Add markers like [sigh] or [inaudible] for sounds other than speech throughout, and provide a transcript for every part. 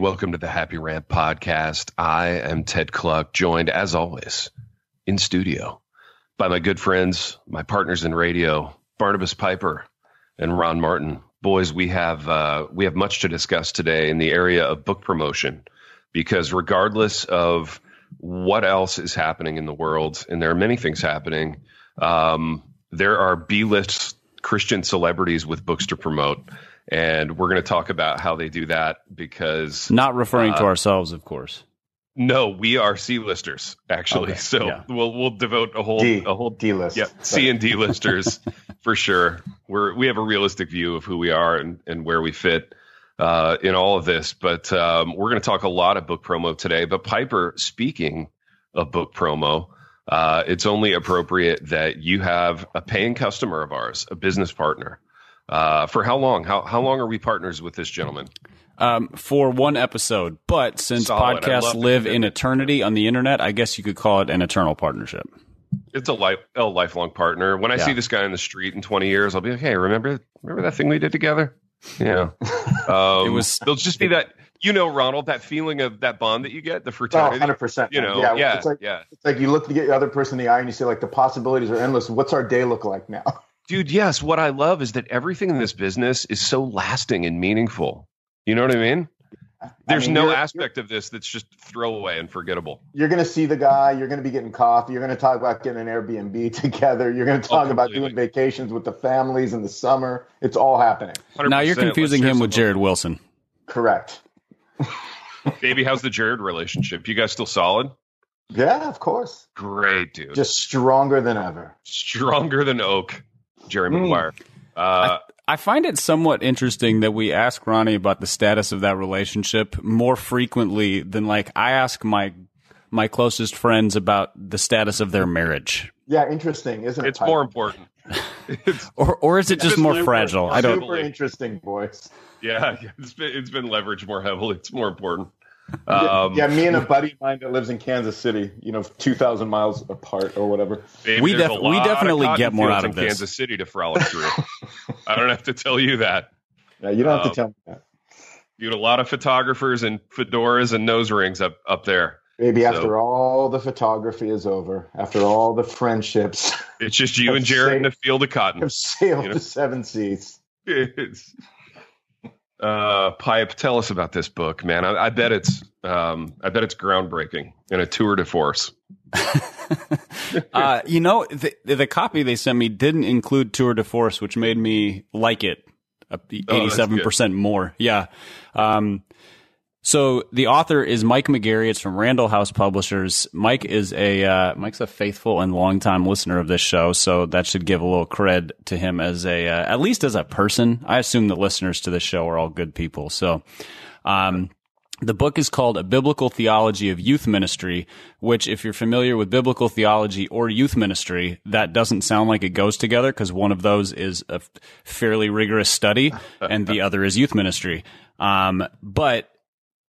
welcome to the Happy Rant podcast. I am Ted Kluck, joined as always in studio by my good friends, my partners in radio, Barnabas Piper and Ron Martin. Boys, we have uh, we have much to discuss today in the area of book promotion, because regardless of what else is happening in the world, and there are many things happening, um, there are B-list Christian celebrities with books to promote and we're going to talk about how they do that because not referring uh, to ourselves, of course. No, we are C listers actually. Okay. So yeah. we'll we'll devote a whole D, a whole D list. Yeah, C and D [laughs] listers for sure. We're we have a realistic view of who we are and and where we fit. Uh, in all of this, but um, we're going to talk a lot of book promo today. But Piper, speaking of book promo, uh, it's only appropriate that you have a paying customer of ours, a business partner, uh, for how long? How how long are we partners with this gentleman? Um, for one episode, but since Solid. podcasts live in eternity on the internet, I guess you could call it an eternal partnership. It's a life a lifelong partner. When I yeah. see this guy in the street in twenty years, I'll be like, "Hey, remember remember that thing we did together?" Yeah, [laughs] um, it was. There'll just be that you know, Ronald, that feeling of that bond that you get, the fraternity. Oh, 100%. You know, yeah, yeah, it's like, yeah. It's like you look the other person in the eye and you say, like, the possibilities are endless. What's our day look like now? [laughs] Dude, yes. What I love is that everything in this business is so lasting and meaningful. You know what I mean? There's I mean, no aspect of this that's just throwaway and forgettable. You're going to see the guy. You're going to be getting coffee. You're going to talk about getting an Airbnb [laughs] together. You're going to oh, talk oh, about doing vacations with the families in the summer. It's all happening. Now you're confusing him with Jared Wilson. [laughs] Correct. Baby, how's the Jared relationship? You guys still solid? Yeah, of course. Great, dude. Just stronger than ever. Stronger than oak. Jerry mm. Maguire. Uh, I, I, find it somewhat interesting that we ask Ronnie about the status of that relationship more frequently than like I ask my my closest friends about the status of their marriage. Yeah, interesting, isn't it? It's more important. [laughs] or or is it just more fragile? I don't. Know. Super interesting, boys. Yeah, [laughs] it's been it's been leveraged more heavily. It's more important. Um, yeah, me and a buddy of mine that lives in Kansas City, you know, two thousand miles apart or whatever. Baby, we, def- we definitely get more out of this. Kansas City to frolic through. I don't have to tell you that. Yeah, you don't um, have to um, tell me that. You had a lot of photographers and fedoras and nose rings up up there. Maybe so. after all the photography is over, after all the friendships, it's just you and Jared in a field of cotton. Have sailed you know? the seven seas. [laughs] It's uh, Pipe, tell us about this book, man. I, I bet it's um, I bet it's groundbreaking and a tour de force. [laughs] uh, you know, the, the copy they sent me didn't include tour de force, which made me like it eighty seven percent more. Yeah. Um, so the author is Mike McGarry. It's from Randall House Publishers. Mike is a uh, Mike's a faithful and longtime listener of this show, so that should give a little cred to him as a uh, at least as a person. I assume the listeners to this show are all good people. So, um, the book is called A Biblical Theology of Youth Ministry, which, if you're familiar with biblical theology or youth ministry, that doesn't sound like it goes together because one of those is a fairly rigorous study and the other is youth ministry. Um, but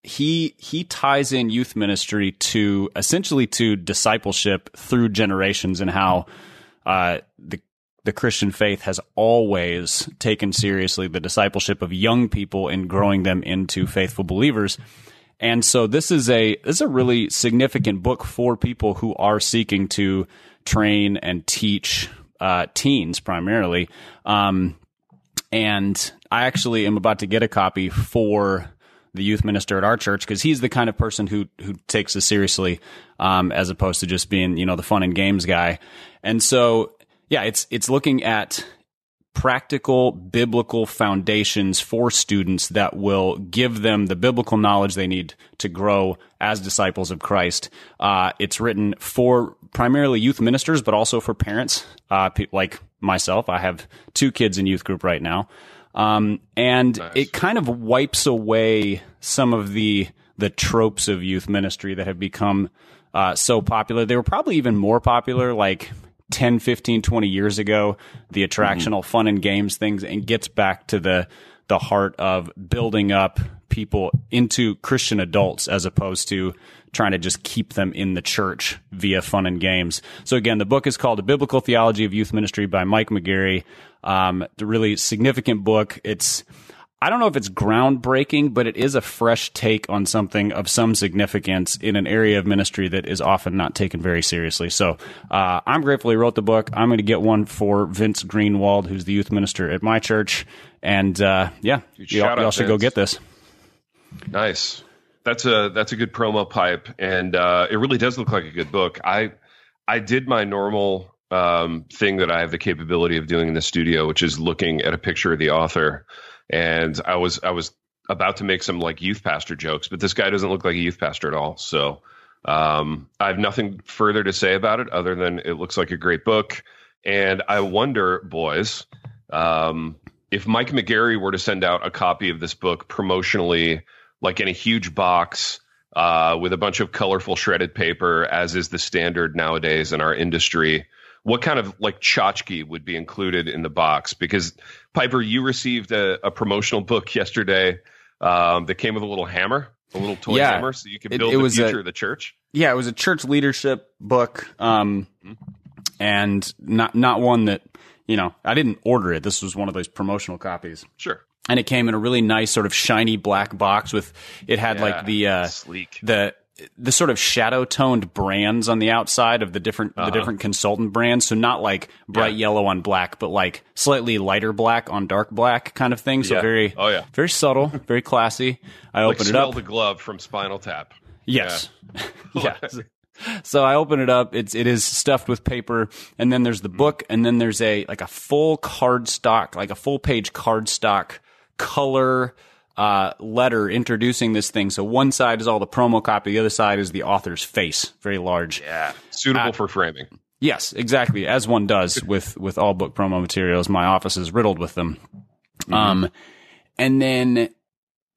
he he ties in youth ministry to essentially to discipleship through generations and how uh, the the Christian faith has always taken seriously the discipleship of young people and growing them into faithful believers. And so this is a this is a really significant book for people who are seeking to train and teach uh, teens primarily. Um, and I actually am about to get a copy for the youth minister at our church because he's the kind of person who who takes this seriously, um, as opposed to just being you know the fun and games guy. And so yeah, it's it's looking at practical biblical foundations for students that will give them the biblical knowledge they need to grow as disciples of Christ. Uh, it's written for primarily youth ministers, but also for parents, uh, like myself. I have two kids in youth group right now. Um, and nice. it kind of wipes away some of the the tropes of youth ministry that have become uh, so popular. They were probably even more popular like 10, 15, 20 years ago, the attractional mm-hmm. fun and games things, and gets back to the the heart of building up people into Christian adults as opposed to trying to just keep them in the church via fun and games. So again, the book is called A Biblical Theology of Youth Ministry by Mike McGarry. Um, really significant book. It's, I don't know if it's groundbreaking, but it is a fresh take on something of some significance in an area of ministry that is often not taken very seriously. So uh, I'm grateful he wrote the book. I'm going to get one for Vince Greenwald, who's the youth minister at my church. And uh, yeah, y'all, y'all should go get this. Nice. That's a that's a good promo pipe, and uh, it really does look like a good book. I I did my normal um, thing that I have the capability of doing in the studio, which is looking at a picture of the author and I was I was about to make some like youth pastor jokes, but this guy doesn't look like a youth pastor at all. So um, I have nothing further to say about it other than it looks like a great book. And I wonder, boys, um, if Mike McGarry were to send out a copy of this book promotionally, like in a huge box uh, with a bunch of colorful shredded paper, as is the standard nowadays in our industry, what kind of like tchotchke would be included in the box? Because Piper, you received a, a promotional book yesterday um, that came with a little hammer, a little toy yeah, hammer, so you could build it, it the future a, of the church. Yeah, it was a church leadership book, um, mm-hmm. and not not one that you know I didn't order it. This was one of those promotional copies. Sure and it came in a really nice sort of shiny black box with it had yeah, like the uh sleek the the sort of shadow toned brands on the outside of the different uh-huh. the different consultant brands. So not like bright yeah. yellow on black, but like slightly lighter black on dark black kind of thing. So yeah. very oh yeah very subtle, [laughs] very classy. I like open it up. the glove from Spinal Tap. Yes. Yeah. [laughs] So I open it up. It's it is stuffed with paper, and then there's the book, and then there's a like a full card stock, like a full page card stock color uh, letter introducing this thing. So one side is all the promo copy, the other side is the author's face, very large. Yeah, suitable uh, for framing. Yes, exactly, as one does [laughs] with with all book promo materials. My office is riddled with them. Mm-hmm. Um, and then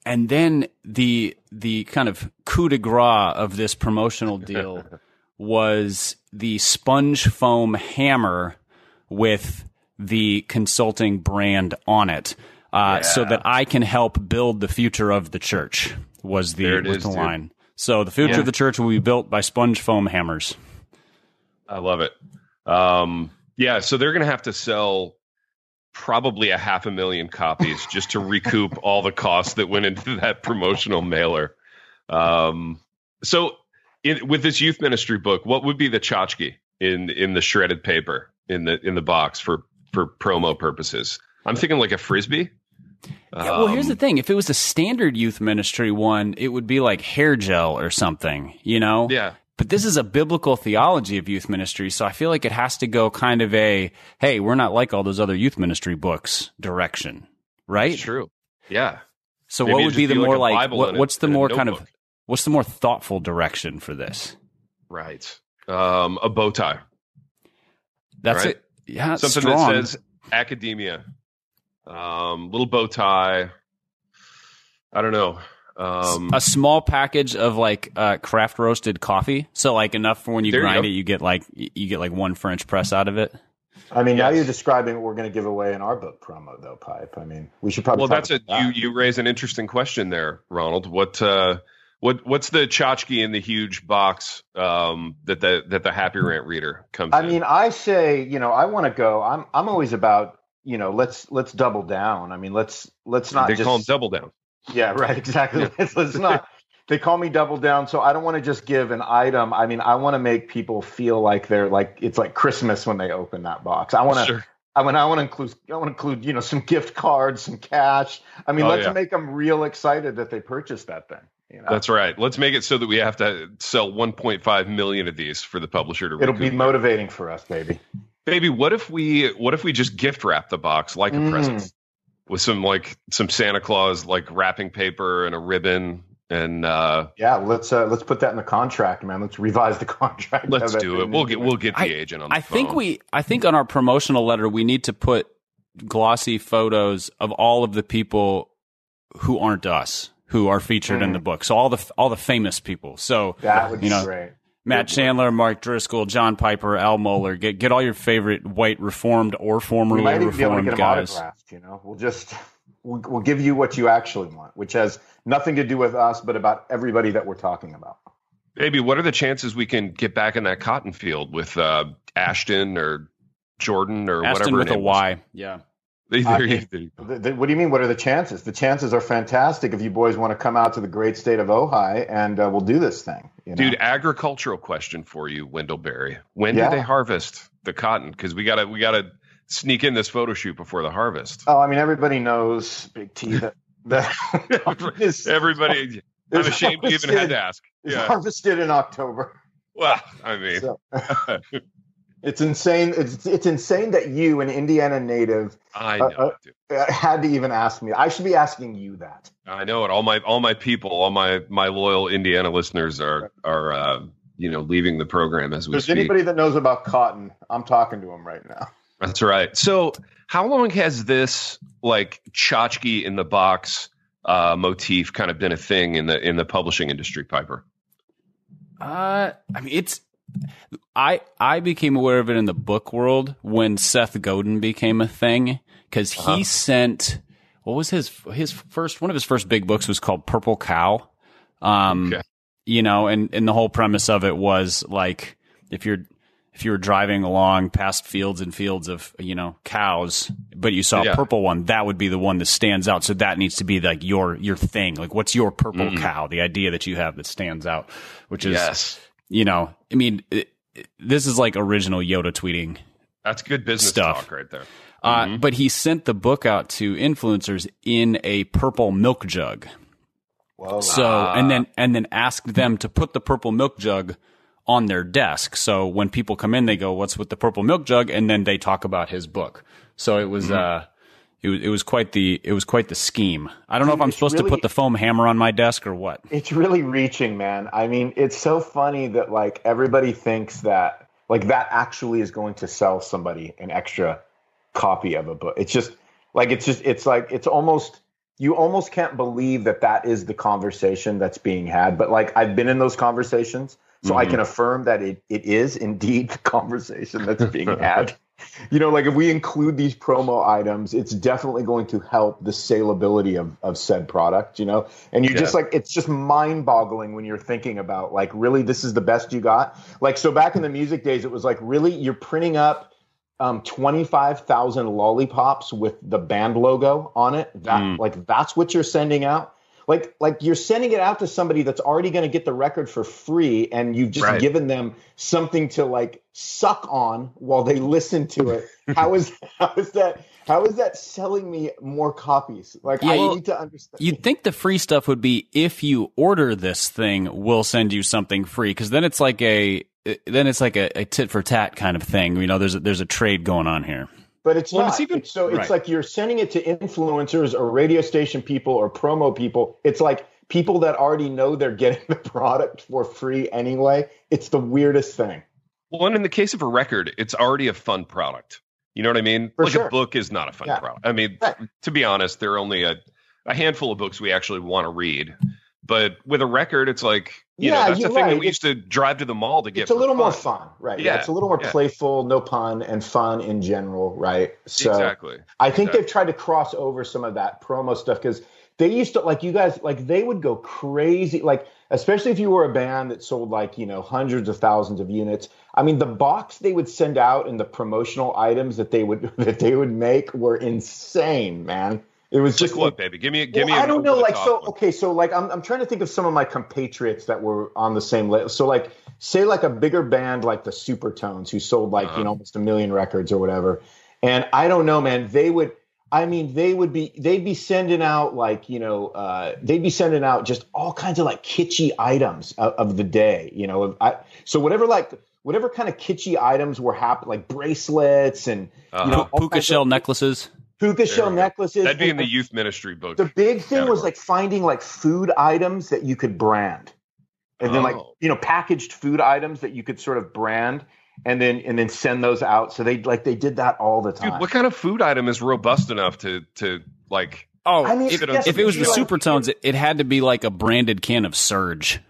and then the the kind of coup de grace of this promotional deal [laughs] was the sponge foam hammer with the consulting brand on it uh, yeah. so that I can help build the future of the church. Was the, was is, the line. So the future yeah. of the church will be built by sponge foam hammers. I love it. Um, yeah, so they're going to have to sell probably a half a million copies just to recoup all the costs that went into that promotional mailer. Um, so, in, with this youth ministry book, what would be the tchotchke in in the shredded paper in the in the box for for promo purposes? I'm thinking like a frisbee. Yeah, well, here's the um, thing: if it was a standard youth ministry one, it would be like hair gel or something, you know? Yeah. But this is a biblical theology of youth ministry, so I feel like it has to go kind of a "Hey, we're not like all those other youth ministry books" direction, right? true. Yeah. So, Maybe what would be the more like, like what, what's the more kind of what's the more thoughtful direction for this? Right. Um, a bow tie. That's right? it. Yeah, something strong. that says academia um, little bow tie. I don't know. Um, a small package of like uh, craft roasted coffee, so like enough for when you grind you it, you get like you get like one French press out of it. I mean, yes. now you're describing what we're going to give away in our book promo, though, Pipe. I mean, we should probably. Well, that's a that. you. You raise an interesting question there, Ronald. What uh, what what's the tchotchke in the huge box um, that the that the Happy Rant reader comes? I in? mean, I say, you know, I want to go. I'm I'm always about you know, let's let's double down. I mean, let's let's not they just call them double down. Yeah, [laughs] right. Exactly. Yeah. let's, let's not. They call me double down, so I don't want to just give an item. I mean, I want to make people feel like they're like it's like Christmas when they open that box. I want to. Sure. I mean, I want to include, I want to include, you know, some gift cards, some cash. I mean, oh, let's yeah. make them real excited that they purchased that thing. You know? That's right. Let's make it so that we have to sell 1.5 million of these for the publisher to. It'll be motivating for us, baby baby, what if we what if we just gift wrap the box like a mm. present with some like some Santa Claus like wrapping paper and a ribbon and uh, yeah, let's uh, let's put that in the contract, man. Let's revise the [laughs] contract. Let's do it. We'll get we'll get the I, agent on. The I phone. think we I think on our promotional letter we need to put glossy photos of all of the people who aren't us who are featured mm. in the book. So all the all the famous people. So that would you know, great. Matt Chandler, Mark Driscoll, John Piper, Al Mohler. Get get all your favorite white reformed or formerly we reformed guys. You know, we'll just we'll, we'll give you what you actually want, which has nothing to do with us, but about everybody that we're talking about. Maybe what are the chances we can get back in that cotton field with uh, Ashton or Jordan or Ashton whatever? with a Y, yeah. The, the, what do you mean? What are the chances? The chances are fantastic if you boys want to come out to the great state of Ojai and uh, we'll do this thing. You know? Dude, agricultural question for you, Wendell Berry. When yeah. did they harvest the cotton? Because we gotta we gotta sneak in this photo shoot before the harvest. Oh, I mean, everybody knows Big T that that [laughs] everybody. I'm ashamed you even had to ask. Yeah. harvested in October. Well, I mean, so, [laughs] it's insane. It's it's insane that you, an Indiana native, I uh, know, uh, uh, had to even ask me. I should be asking you that. I know it. All my all my people, all my my loyal Indiana listeners are are uh, you know leaving the program as we There's speak. anybody that knows about cotton, I'm talking to them right now. That's right. So, how long has this like tchotchke in the box uh, motif kind of been a thing in the in the publishing industry, Piper? Uh, I mean, it's I I became aware of it in the book world when Seth Godin became a thing because he uh-huh. sent what was his his first one of his first big books was called Purple Cow. Um, okay. you know, and and the whole premise of it was like if you're if you were driving along past fields and fields of you know cows, but you saw yeah. a purple one, that would be the one that stands out. So that needs to be like your your thing. Like, what's your purple mm. cow? The idea that you have that stands out, which is, yes. You know, I mean, it, it, this is like original Yoda tweeting. That's good business stuff talk right there. Uh, mm-hmm. But he sent the book out to influencers in a purple milk jug. Whoa. So ah. and then and then asked them to put the purple milk jug on their desk. So when people come in, they go, "What's with the purple milk jug?" And then they talk about his book. So it was, mm-hmm. uh, it was, it was quite the, it was quite the scheme. I don't know if I'm supposed really, to put the foam hammer on my desk or what. It's really reaching, man. I mean, it's so funny that like everybody thinks that like that actually is going to sell somebody an extra copy of a book. It's just like it's just it's like it's almost you almost can't believe that that is the conversation that's being had. But like I've been in those conversations so mm-hmm. I can affirm that it, it is indeed the conversation that's being [laughs] had. You know, like if we include these promo items, it's definitely going to help the saleability of, of said product, you know? And you yeah. just like, it's just mind boggling when you're thinking about like, really, this is the best you got. Like, so back in the music days, it was like, really, you're printing up um, 25,000 lollipops with the band logo on it. That, mm. like, that's what you're sending out like like you're sending it out to somebody that's already going to get the record for free and you've just right. given them something to like suck on while they listen to it. [laughs] How is how is that how is that selling me more copies? Like yeah, i well, need to understand. you'd think the free stuff would be if you order this thing we'll send you something free because then it's like a then it's like a, a tit for tat kind of thing. You know there's a, there's a trade going on here but it's well, not. It's even, it's, so it's like you're sending it to influencers or radio station people or promo people. It's like people that already know they're getting [laughs] the product for free anyway. It's the weirdest thing. Well, and in the case of a record, it's already a fun product. You know what I mean? For like sure. a book is not a fun yeah. product. I mean, right. to be honest, there are only a, a handful of books we actually want to read. But with a record, it's like you yeah, know, that's the thing right. that we used to drive to the mall to get. It's a little fun. more fun, right? Yeah, yeah it's a little more yeah. playful, no pun, and fun in general, right? So exactly. I think exactly. they've tried to cross over some of that promo stuff because they used to like you guys like they would go crazy like especially if you were a band that sold like you know hundreds of thousands of units i mean the box they would send out and the promotional items that they would [laughs] that they would make were insane man it was just like what, baby? Give me, a, give well, me. I don't know. Like, so one. okay, so like, I'm I'm trying to think of some of my compatriots that were on the same list. So like, say like a bigger band like the Supertones, who sold like uh-huh. you know almost a million records or whatever. And I don't know, man. They would. I mean, they would be. They'd be sending out like you know. Uh, they'd be sending out just all kinds of like kitschy items of, of the day. You know. I, so whatever like whatever kind of kitschy items were happening, like bracelets and uh-huh. you know, puka shell of, necklaces puka shell necklaces. That'd be in the youth ministry book. The big thing category. was like finding like food items that you could brand, and oh. then like oh. you know packaged food items that you could sort of brand, and then and then send those out. So they like they did that all the time. Dude, what kind of food item is robust enough to to like? Oh, I mean, if, yes, if it was the like, Supertones, it, it had to be like a branded can of Surge.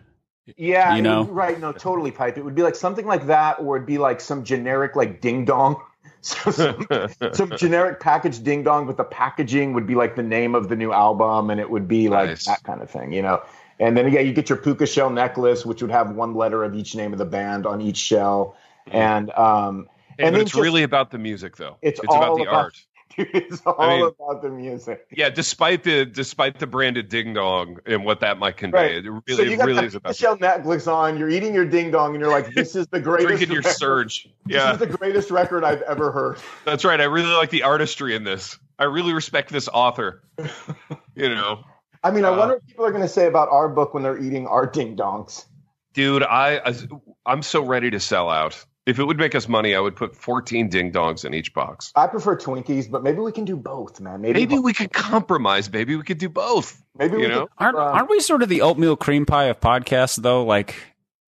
Yeah, you know, right? No, totally pipe. It would be like something like that, or it'd be like some generic like ding dong [laughs] some, [laughs] some generic package ding dong, but the packaging would be like the name of the new album, and it would be like nice. that kind of thing, you know. And then yeah, you get your puka shell necklace, which would have one letter of each name of the band on each shell, mm-hmm. and um, and, and it's just, really about the music, though. It's, it's about the about, art. Dude, it's all I mean, about the music. Yeah, despite the despite the branded ding dong and what that might convey, right. it really, so you got really is about Michelle Netflix on. You're eating your ding dong, and you're like, "This is the [laughs] greatest." Drinking your record. surge. Yeah, this is the greatest record I've ever heard. That's right. I really like the artistry in this. I really respect this author. [laughs] you know. I mean, I uh, wonder what people are going to say about our book when they're eating our ding dongs. Dude, I I'm so ready to sell out. If it would make us money, I would put 14 ding dongs in each box. I prefer Twinkies, but maybe we can do both, man. Maybe, maybe we could compromise. Maybe we could do both. Maybe you know, could, aren't, uh, aren't we sort of the oatmeal cream pie of podcasts, though? Like,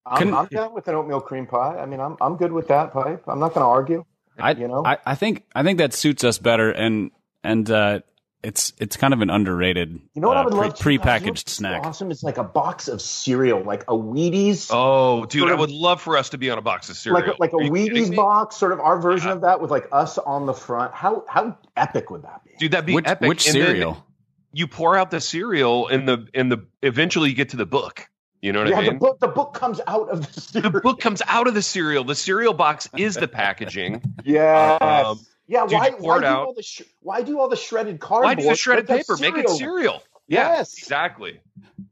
I'm, I'm, down with an oatmeal cream pie. I mean, I'm I'm good with that pipe. I'm not going to argue. I you know, I, I think I think that suits us better, and and uh, it's it's kind of an underrated. You know what uh, I would pre- love? Prepackaged you know snack. Awesome! It's like a box of cereal, like a Wheaties. Oh, dude, I would love for us to be on a box of cereal. Like, like a Wheaties box, sort of our version yeah. of that, with like us on the front. How how epic would that be? Dude, that'd be which, epic. Which cereal? You pour out the cereal, and the and the eventually you get to the book. You know what yeah, I mean? The book, the book comes out of the cereal. The book comes out of the cereal. The cereal box is the packaging. [laughs] yes. Um, yeah, why, why do all the sh- why do all the shredded cardboard? Why do the shredded paper? Make it cereal. Yeah, yes, exactly.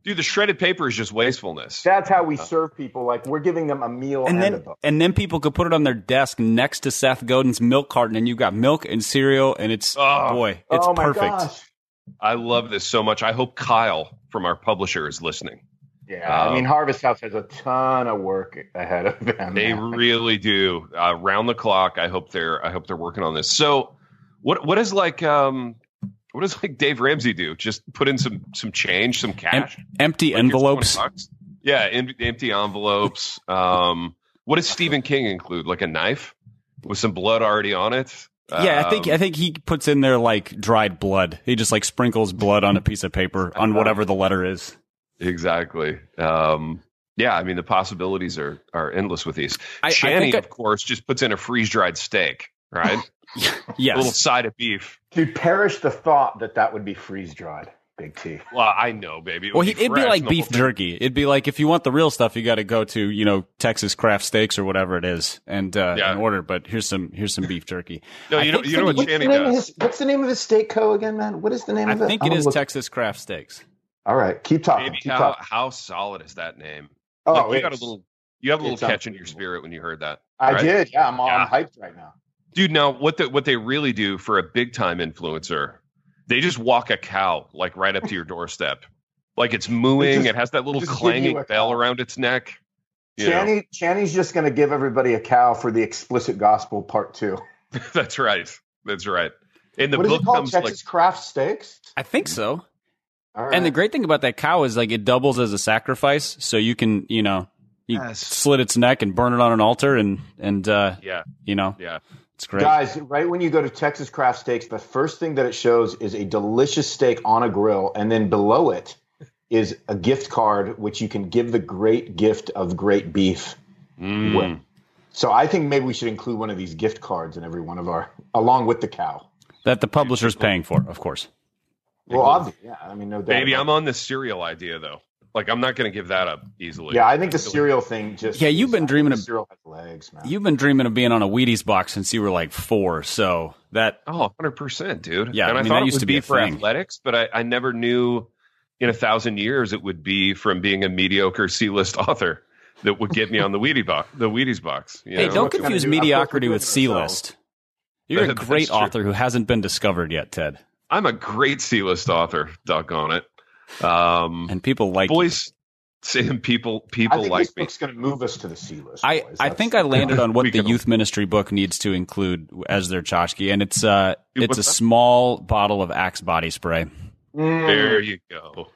Dude, the shredded paper is just wastefulness. That's how we uh, serve people. Like we're giving them a meal and, and then and then people could put it on their desk next to Seth Godin's milk carton, and you've got milk and cereal, and it's oh, boy, it's oh perfect. Gosh. I love this so much. I hope Kyle from our publisher is listening. Yeah, um, I mean, Harvest House has a ton of work ahead of them. They really do. Uh, round the clock. I hope they're. I hope they're working on this. So, what what is like um what does like Dave Ramsey do? Just put in some some change, some cash, em- empty like envelopes. Yeah, em- empty envelopes. Um, what does Stephen King include? Like a knife with some blood already on it. Yeah, I think I think he puts in there like dried blood. He just like sprinkles blood on a piece of paper on whatever the letter is. Exactly. Um, yeah, I mean the possibilities are are endless with these. I, Channy, I of course, just puts in a freeze dried steak, right? yes. [laughs] A little side of beef. Dude, perish the thought that that would be freeze dried. Big T. Well, I know, baby. It well, be it'd be like beef jerky. It'd be like if you want the real stuff, you got to go to you know Texas Craft Steaks or whatever it is and uh, yeah. and order. But here's some here's some beef jerky. No, you know you know what Channing does. His, what's the name of his steak co again, man? What is the name I of it? I think it is look. Texas Craft Steaks. All right, keep talking. Baby, keep how talking. how solid is that name? Oh, like, you got a little you have a little catch in your spirit when you heard that. I right? did. Yeah, I'm, yeah. I'm hyped right now. Dude, now what the, what they really do for a big time influencer, they just walk a cow like right up to your doorstep. Like it's mooing, just, it has that little clanging bell cow. around its neck. Channy, Channy's just going to give everybody a cow for the explicit gospel part two. [laughs] That's right. That's right. And the what book is it called? comes Texas like Craft Steaks. I think so. And the great thing about that cow is like it doubles as a sacrifice, so you can you know you yes. slit its neck and burn it on an altar, and and uh, yeah, you know, yeah, it's great. Guys, right when you go to Texas Craft Steaks, the first thing that it shows is a delicious steak on a grill, and then below it is a gift card which you can give the great gift of great beef mm. with. So I think maybe we should include one of these gift cards in every one of our, along with the cow. That the publisher's paying for, of course. Well, obviously, yeah. I mean, no doubt. Baby, I'm on the cereal idea though. Like, I'm not going to give that up easily. Yeah, I think the cereal thing just. Yeah, you've been dreaming of cereal has legs, man. You've been dreaming of being on a Wheaties box since you were like four. So that. Oh, 100 percent, dude. Yeah, and I, I mean, thought that it used would to be, be for thing. athletics, but I, I never knew in a thousand years it would be from being a mediocre C-list [laughs] author that would get me on the Wheaties box. The Wheaties box. hey, know? don't confuse mediocrity with C-list. You're a [laughs] great author who hasn't been discovered yet, Ted. I'm a great C-list author. Duck on it. Um, and people like boys. Saying people people I think like this me. book's going to move us to the C list. I, I think I landed [laughs] on what the youth ministry book needs to include as their tchotchke, and it's uh Dude, it's a that? small bottle of Axe body spray. Mm. There you go.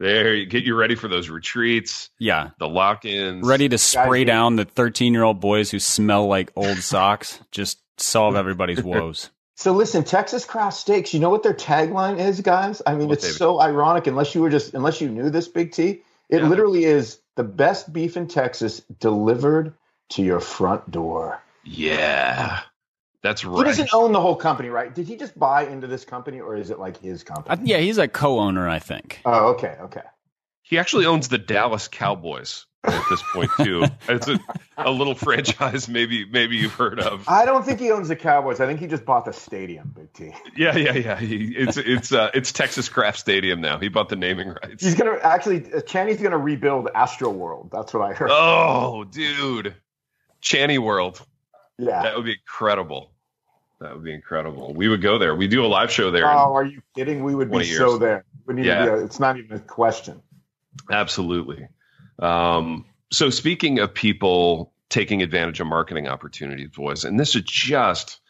There you get you ready for those retreats, Yeah, the lock-ins. ready to spray you- down the 13 year old boys who smell like old socks. Just solve everybody's woes. So listen, Texas Craft Steaks. You know what their tagline is, guys? I mean, What, it's David? so ironic. Unless you were just, unless you knew this, Big T, it Yeah. literally is the best beef in Texas delivered to your front door. Yeah, that's right. He doesn't own the whole company, right? Did he just buy into this company, or is it like his I, company? yeah, he's a co owner, I think. oh, okay, okay. He actually owns the Dallas Cowboys. At this point too. it's a, a, little franchise, maybe maybe you've heard of. I don't think he owns the Cowboys. I think he just bought the stadium, Big T. Yeah, yeah, yeah. He, it's it's uh, it's Texas Craft Stadium now. He bought the naming rights. He's gonna actually uh, Channy's gonna rebuild Astro World. That's what I heard. Oh, dude, Channy World. Yeah, that would be incredible. That would be incredible. We would go there. We do a live show there. Oh, are you kidding? We would be years. so there. We need yeah. to be a, it's not even a question. Absolutely. Um, so speaking of people taking advantage of marketing opportunities, boys, and this is just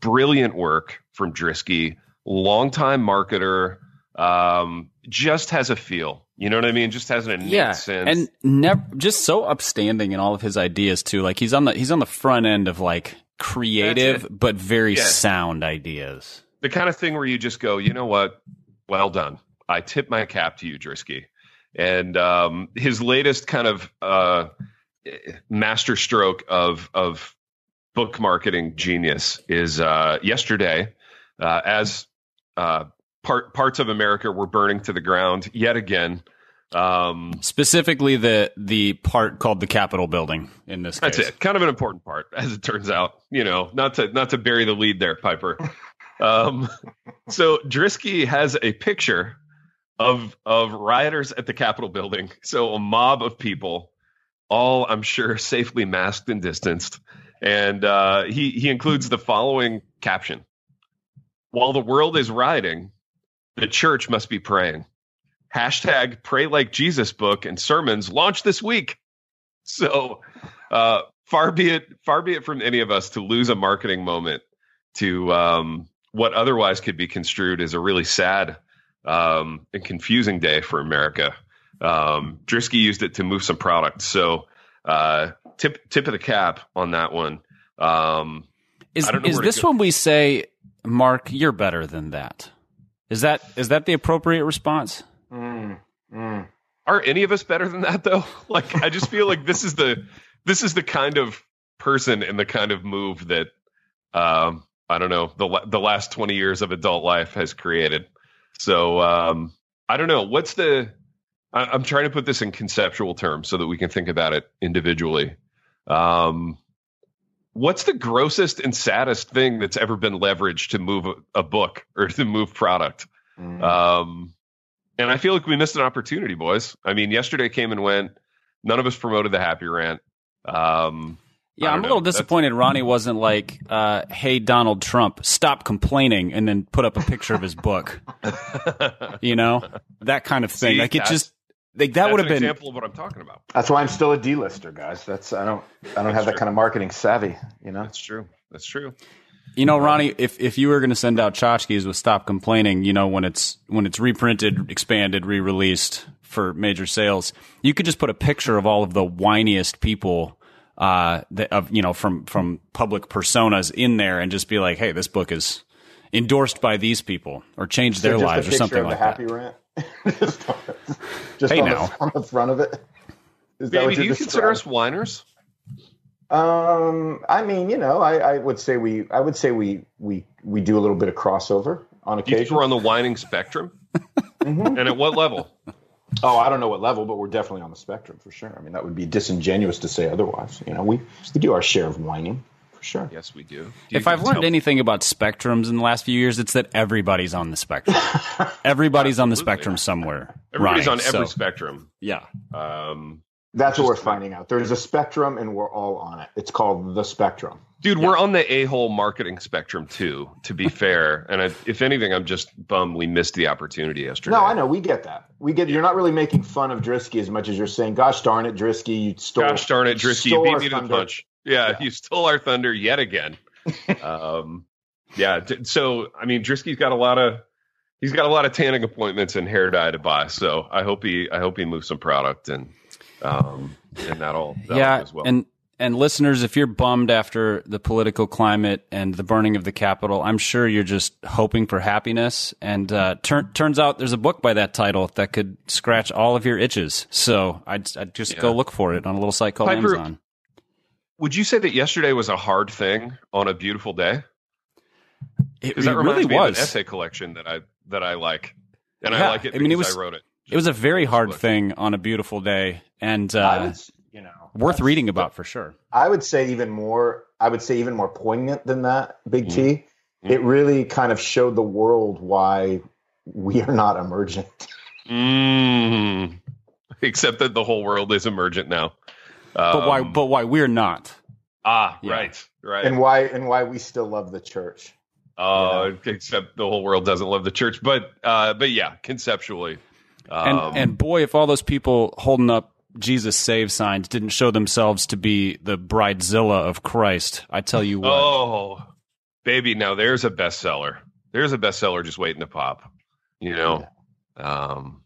brilliant work from Drisky, longtime marketer, um, just has a feel. You know what I mean? Just has an innate yeah, sense. and never just so upstanding in all of his ideas too. Like he's on the he's on the front end of like creative but very yeah. sound ideas. The kind of thing where you just go, you know what? Well done. I tip my cap to you, Drisky. And um, his latest kind of uh, masterstroke of of book marketing genius is uh, yesterday, uh, as uh, part parts of America were burning to the ground yet again. Um, Specifically, the the part called the Capitol building in this. Case. That's it. Kind of an important part, as it turns out. You know, not to not to bury the lead there, Piper. um, so Drisky has a picture of of rioters at the Capitol building. So a mob of people, all I'm sure [laughs] safely masked and distanced. And uh, he he includes the following caption: While the world is rioting, the church must be praying. Hashtag Pray Like Jesus book and sermons launched this week. So uh, far be it far be it from any of us to lose a marketing moment to um, what otherwise could be construed as a really sad um, and confusing day for America. Um, Drisky used it to move some product. So uh, tip tip of the cap on that one. Um, is is this when we say, Mark, you're better than that? Is that is that the appropriate response? Mm, mm. Are any of us better than that though? [laughs] Like I just feel like this is the this is the kind of person and the kind of move that um, I don't know the the last twenty years of adult life has created. So um, I don't know. What's the? I, am trying to put this in conceptual terms so that we can think about it individually. Um, what's the grossest and saddest thing that's ever been leveraged to move a, a book or to move product? Mm. Um, and I feel like we missed an opportunity, boys. I mean, yesterday came and went. None of us promoted the happy rant. Um, yeah, I'm a little disappointed Ronnie wasn't like, uh, "Hey, Donald Trump, stop complaining," and then put up a picture of his book. [laughs] you know, that kind of thing. See, like it just like that would have been example of what I'm talking about. That's why I'm still a D-lister, guys. That's I don't I don't that's have that kind of marketing savvy. You know, that's true. That's true. You know, Ronnie, if if you were going to send out tchotchkes with "Stop Complaining," you know, when it's when it's reprinted, expanded, re-released for major sales, you could just put a picture of all of the whiniest people uh, of you know from from public personas in there and just be like, hey, this book is endorsed by these people or change their lives or something like happy that. Rant. [laughs] just, just hey on, now. The, on the front of it. Is Baby, do you consider us whiners? Um, I mean, you know, I, I, would say we, I would say we, we, we do a little bit of crossover on occasion. we're on the whining spectrum, [laughs] mm-hmm. and at what level? Oh, I don't know what level, but we're definitely on the spectrum for sure. I mean, that would be disingenuous to say otherwise. You know, we we do our share of whining for sure. Yes, we do. do if I've learned anything about spectrums in the last few years, it's that everybody's on the spectrum. [laughs] everybody's on the spectrum somewhere. Everybody's on every so, spectrum. Yeah. Um, that's what we're finding out. There's a spectrum, and we're all on it. It's called the spectrum. Dude, yeah. we're on the a-hole marketing spectrum too. To be fair, [laughs] and I, if anything, I'm just bummed we missed the opportunity yesterday. No, I know we get that. We get. You're not really making fun of Drisky as much as you're saying, "Gosh darn it, Drisky, you stole." Gosh darn it, Drisky, you beat me to the punch. Yeah, yeah, you stole our thunder yet again. [laughs] um, yeah. So I mean, Drisky's got a lot of he's got a lot of tanning appointments and hair dye to buy. So I hope he I hope he moves some product and um, and that'll, that'll yeah, as well. And and listeners, if you're bummed after the political climate and the burning of the Capitol, I'm sure you're just hoping for happiness. And uh, tur- turns out there's a book by that title that could scratch all of your itches. So I'd, I'd just yeah. go look for it on a little site called Piper, Amazon. Would you say that yesterday was a hard thing on a beautiful day? It, it really was an essay collection that I that I like, and yeah, I like it. I mean, it was. I wrote it it was a very hard thing on a beautiful day, and uh, would, you know, worth reading about for sure. I would say even more. I would say even more poignant than that. Big mm. T. Mm. It really kind of showed the world why we are not emergent. Mm. Except that the whole world is emergent now. Um, but why? But why we're not? Ah, yeah. right, right. And why? And why we still love the church? Uh, except the whole world doesn't love the church. But uh, but yeah, conceptually. Um, and and boy, if all those people holding up Jesus save signs didn't show themselves to be the bridezilla of Christ, I tell you what. Oh, baby, now there's a bestseller. There's a bestseller just waiting to pop. You know, um,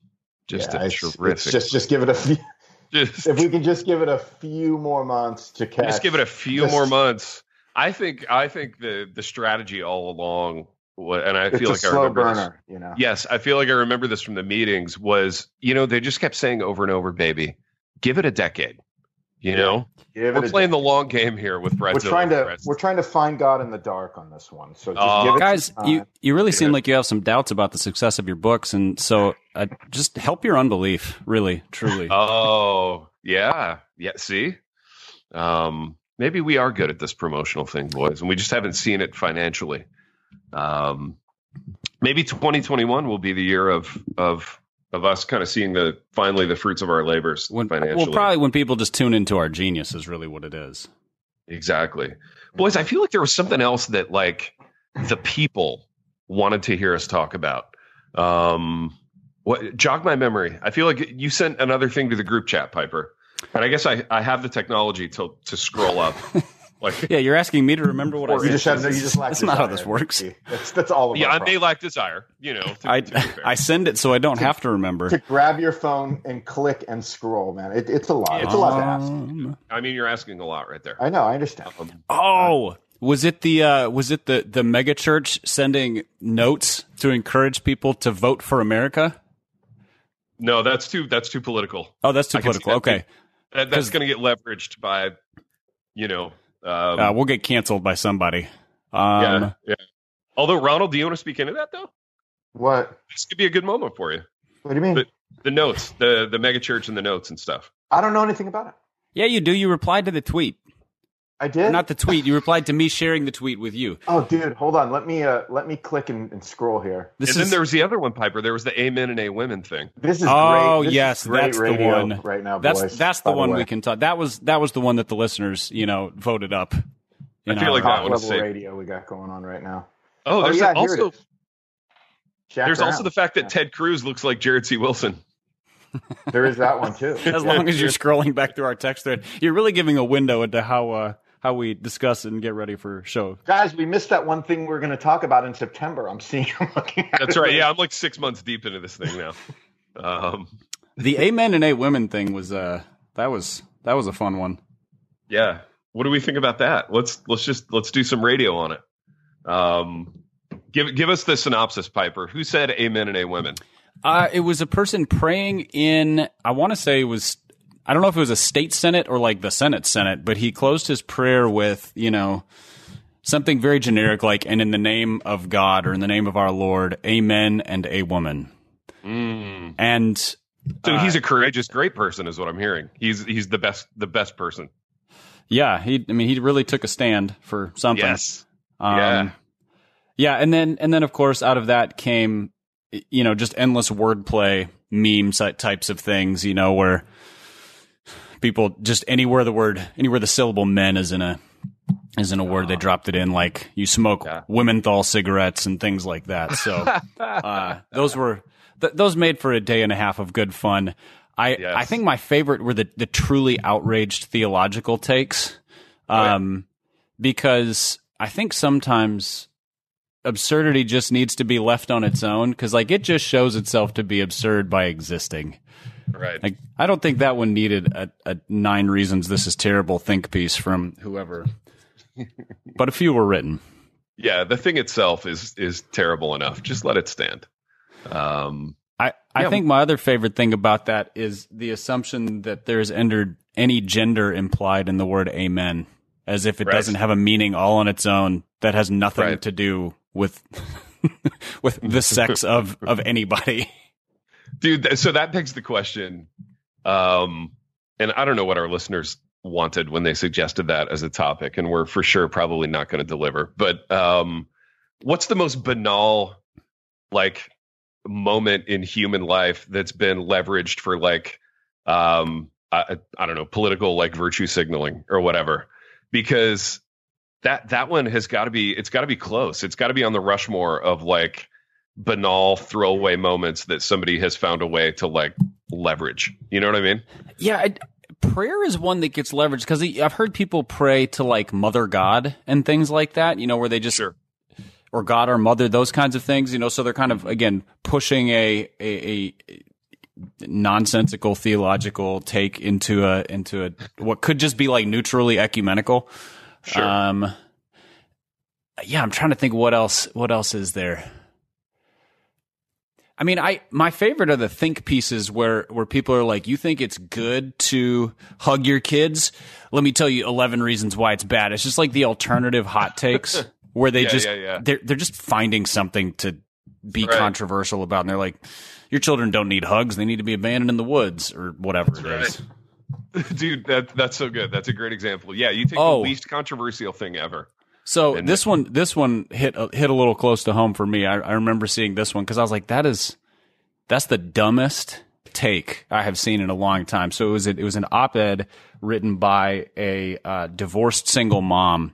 just yeah, a it's, terrific. It's just just give it a few. [laughs] Just, if we can just give it a few more months to catch. Just give it a few just, more months. I think I think the the strategy all along and I feel like I remember burner, this, you know. Yes, I feel like I remember this from the meetings was, you know, they just kept saying over and over, baby, give it a decade. You yeah. know, give we're playing the long game here with Brett. We're trying to we're trying to find God in the dark on this one. So, uh, guys, you you really seem like you have some doubts about the success of your books, and so uh, just help your unbelief, really, truly. oh yeah, yeah. See, um, maybe we are good at this promotional thing, boys, and we just haven't seen it financially. Um, maybe 2021 will be the year of of of us kind of seeing the finally the fruits of our labors when, financially. Well, probably when people just tune into our genius is really what it is. Exactly, boys. I feel like there was something else that like the people wanted to hear us talk about. Um, what jog my memory? I feel like you sent another thing to the group chat, Piper, and I guess I I have the technology to to scroll up. [laughs] Like, yeah, you're asking me to remember what I said. You just have you just lack. That's not how this works. That's that's all. yeah, I may lack desire. You know, to, I to I send it so I don't to, have to remember to grab your phone and click and scroll. Man, it, it's a lot. It's a lot to ask. Um, I mean, you're asking a lot right there. I know. I understand. Um, oh. Was it the uh, was it the the mega church sending notes to encourage people to vote for America? No, that's too that's too political. Oh, that's too political. That okay, that, that's going to get leveraged by, you know, um, uh, we'll get canceled by somebody. Um, yeah, yeah. Although Ronald, do you want to speak into that though? What? This could be a good moment for you. What do you mean? The, the notes, the the mega church and the notes and stuff. I don't know anything about it. Yeah, you do. You replied to the tweet. I did. Not the tweet. You replied to me sharing the tweet with you. Oh, dude, hold on. Let me uh, let me click and, and scroll here. This and is, then there was the other one, Piper. There was the Amen and A Women thing. This is oh great. This yes, great that's the one right now. That's boys, that's the one the we can talk. That was that was the one that the listeners you know voted up. I feel like that level radio we got going on right now. Oh, there's oh, yeah, also there's also the fact that yeah. Ted Cruz looks like Jared C. Wilson. there is that one too. [laughs] as long as you're scrolling back through our text thread, you're really giving a window into how uh, how we discuss and get ready for show. Guys, we missed that one thing we are going to talk about in September. I'm seeing. I'm looking That's right. Yeah, I'm like six months deep into this thing now. Um, the Amen and A Women thing was uh that was that was a fun one. Yeah, what do we think about that? Let's let's just let's do some radio on it. Um, give give us the synopsis, Piper. Who said "Amen" and "A women"? Uh, it was a person praying in. I want to say it was. I don't know if it was a state senate or like the Senate Senate, but he closed his prayer with you know something very generic like "and in the name of God" or "in the name of our Lord, Amen" and "A woman." Mm. And so he's uh, a courageous, great person, is what I'm hearing. He's he's the best the best person. Yeah, he. I mean, he really took a stand for something. Yes. Um, yeah. Yeah, and then and then of course out of that came, you know, just endless wordplay, meme types of things. You know, where people just anywhere the word anywhere the syllable "men" is in a is in a word, they dropped it in like you smoke yeah. Wimmenthal cigarettes and things like that. So [laughs] uh, those were th- those made for a day and a half of good fun. I yes. I think my favorite were the the truly outraged theological takes, um, oh, yeah. Um, because I think sometimes absurdity just needs to be left on its own because like it just shows itself to be absurd by existing. Right. Like I don't think that one needed a, a nine reasons this is terrible think piece from whoever, [laughs] but a few were written. Yeah, the thing itself is is terrible enough. Just let it stand. Um, I, I yeah. think my other favorite thing about that is the assumption that there's entered any gender implied in the word amen, as if it right. doesn't have a meaning all on its own that has nothing right. to do with [laughs] with the sex of of anybody. [laughs] dude. So that begs the question. Um, and I don't know what our listeners wanted when they suggested that as a topic, and we're for sure probably not going to deliver. But um, what's the most banal, like, moment in human life that's been leveraged for like, um, I, I don't know, political like virtue signaling or whatever? Because that that one has got to be it's got to be close. It's got to be on the Rushmore of like banal throwaway moments that somebody has found a way to like leverage. You know what I mean? Yeah, I, prayer is one that gets leveraged because I've heard people pray to like Mother God and things like that. You know, where they just sure. or God or Mother, those kinds of things. You know, so they're kind of again pushing a a, a nonsensical theological take into a into a what could just be like neutrally ecumenical. Sure. Um, yeah, I'm trying to think what else what else is there. I mean, I my favorite are the think pieces where where people are like, "You think it's good to hug your kids? Let me tell you 11 reasons why it's bad." It's just like the alternative hot [laughs] takes where they Yeah, just yeah, yeah. they're they're just finding something to be Right. controversial about, and they're like, "Your children don't need hugs; they need to be abandoned in the woods or whatever it is." right. [laughs] Dude, that that's so good. That's a great example. Yeah, you take Oh. the least controversial thing ever. So And- this one, this one hit a- hit a little close to home for me. I, I remember seeing this one because I was like, "That is, that's the dumbest take I have seen in a long time." So it was a, it was an op-ed written by a uh, divorced single mom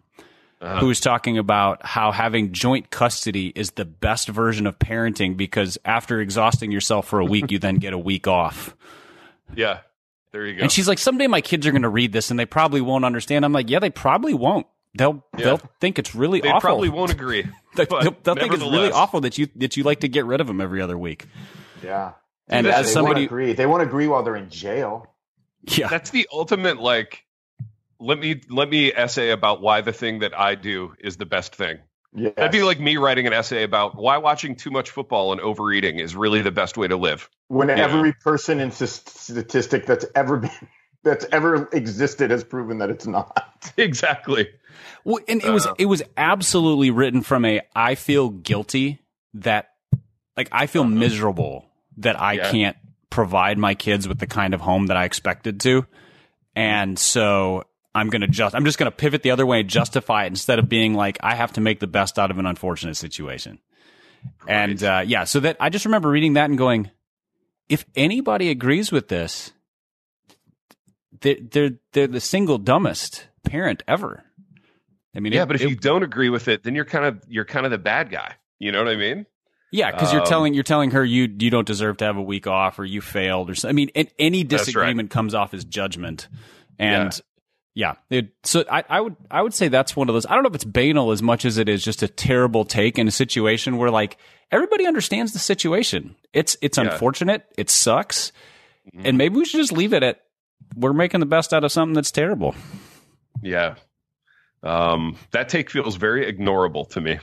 who was talking about how having joint custody is the best version of parenting because after exhausting yourself for a week, you then get a week off. Yeah. There you go. And she's like, "Someday my kids are going to read this and they probably won't understand." I'm like, "Yeah, they probably won't." They'll Yeah. they'll think it's really awful. they awful. probably won't [laughs] agree. They'll, they'll- they'll think it's really awful that you that you like to get rid of them every other week. Yeah. And yeah, as they somebody, won't agree. They won't agree while they're in jail. yeah, That's the ultimate like let me let me essay about why the thing that I do is the best thing. Yeah. That'd be like me writing an essay about why watching too much football and overeating is really the best way to live. when Yeah. every person in st- statistic that's ever been [laughs] that's ever existed has proven that it's not. exactly. Well, and it was Uh. it was absolutely written from a I feel guilty that like I feel miserable that I Uh-huh. Yeah. can't provide my kids with the kind of home that I expected to, and so. I'm gonna just I'm just gonna pivot the other way and justify it instead of being like I have to make the best out of an unfortunate situation. And uh, yeah, so that I just remember reading that and going, if anybody agrees with this, they're they're, they're the single dumbest parent ever. I mean, Yeah, it- but if it- you don't agree with it, then you're kind of you're kind of the bad guy. You know what I mean? yeah, because you're um, telling you're telling her you you don't deserve to have a week off or you failed or something. I mean, and any That's right. disagreement comes off as judgment, and yeah, it, so I, I would I would say that's one of those. I don't know if it's banal as much as it is just a terrible take in a situation where like everybody understands the situation. It's it's Yeah. unfortunate. It sucks, Mhm. and maybe we should just leave it at we're making the best out of something that's terrible. Yeah. Um, that take feels very ignorable to me.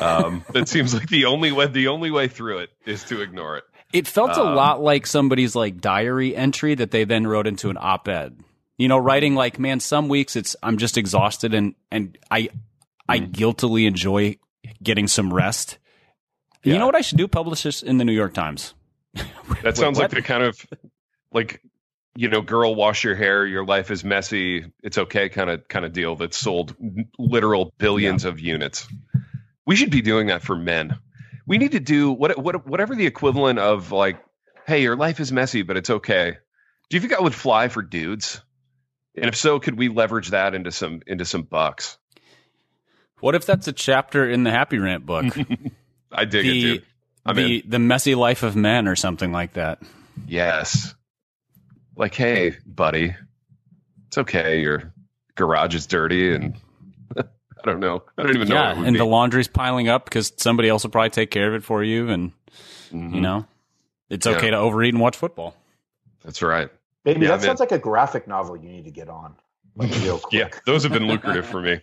um, [laughs] that seems like the only way the only way through it is to ignore it. It felt a Um, lot like somebody's like diary entry that they then wrote into an op-ed. You know, writing like, man, some weeks it's I'm just exhausted and and I I Mm. guiltily enjoy getting some rest. Yeah. You know what I should do? Publish this in the New York Times. [laughs] That sounds like the kind of like you know, girl, wash your hair. Your life is messy. It's okay, kind of kind of deal. That's sold literal billions of units. We should be doing that for men. We need to do what what whatever the equivalent of like, hey, your life is messy, but it's okay. Do you think that would fly for dudes? And if so, could we leverage that into some into some bucks? What if that's a chapter in the Happy Rant book? [laughs] I dig it, dude. I'm the in. the messy life of men or something like that. Yes. Like, hey, buddy, it's okay. Your garage is dirty, and [laughs] I don't know. I don't even know. yeah, what it would and be. the laundry's piling up because somebody else will probably take care of it for you, and Mhm. you know, it's Yeah. okay to overeat and watch football. That's right. Maybe Yeah, that man. sounds like a graphic novel you need to get on. Like [laughs] real quick. Yeah, those have been lucrative [laughs] for me.